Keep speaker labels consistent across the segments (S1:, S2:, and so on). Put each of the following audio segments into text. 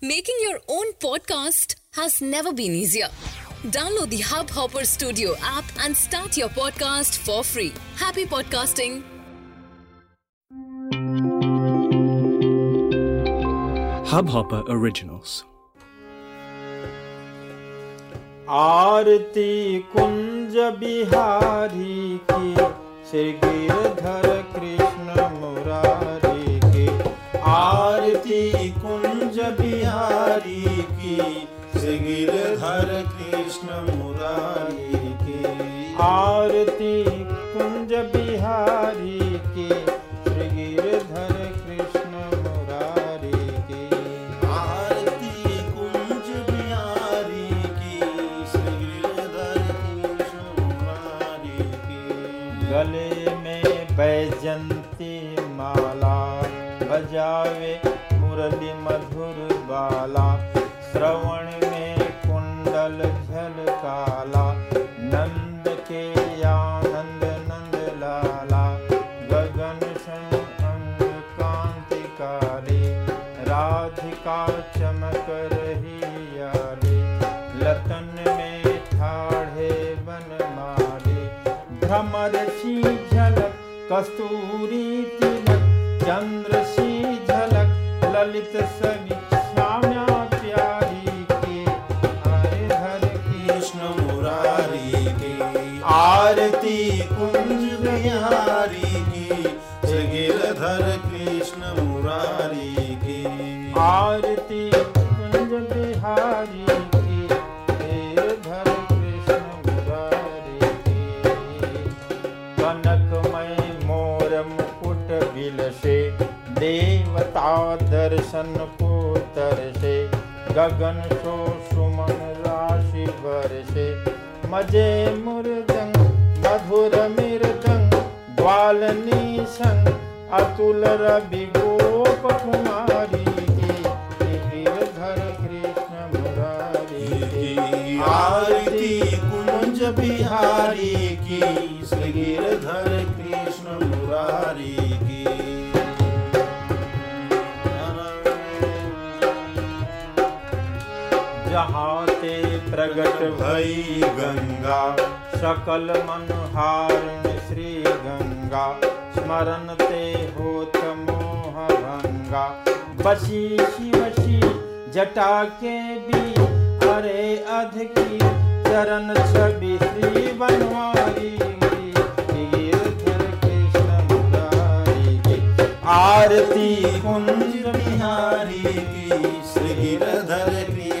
S1: Making your own podcast has never been easier. Download the Hubhopper Studio app and start your podcast for free. Happy podcasting!
S2: Hubhopper Originals.
S3: आरती कुंज बिहारी की श्री गिरधर कृष्ण
S4: कृष्ण मुरारी की।
S3: आरती कुंज बिहारी की। श्री गिरधर कृष्ण मुरारी की।
S4: आरती कुंज बिहारी की। श्री गिरधर कृष्ण मुरारी की।
S3: गले में बैजंती माला बजावे मुरली सी झलक ललित सवि श्याम्या प्यारी के। हरे हर
S4: कृष्ण मुरारी की। आरती कुंज बिहारी की। श्री गिरधर कृष्ण मुरारी की।
S3: आरती दर्शन को तरसे, गगन सो सुमन राशि बरसे। मज़े मुरदंग मधुर मृदंग ग्वालनी संग अतुल रवि गोप कुमारी की गिरधर कृष्ण मुरारी
S4: आरती कुंज बिहारी की। श्री गिरधर कृष्ण मुरारी की।
S3: जहाँ ते प्रगट भई गंगा। सकल मनहारण श्री गंगा। स्मरण ते होत मोह भंगा। बसी शिवसी जटा के भी। अरे अध की चरण छवि श्री बनवारी की। आरती कुंज
S4: बिहारी की। श्री गिरधर कृष्ण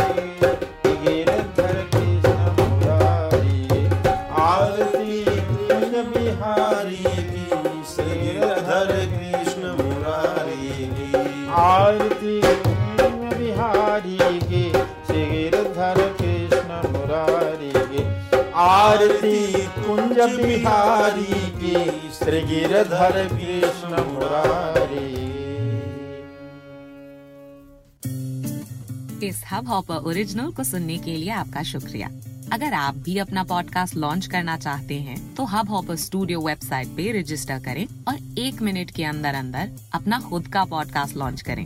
S3: आरती
S4: कुंज बिहारी के, श्री गिरधर कृष्ण मुरारी।
S5: इस हब हॉपर ओरिजिनल को सुनने के लिए आपका शुक्रिया। अगर आप भी अपना पॉडकास्ट लॉन्च करना चाहते हैं तो हब हॉपर स्टूडियो वेबसाइट पे रजिस्टर करें और एक मिनट के अंदर अंदर अपना खुद का पॉडकास्ट लॉन्च करें।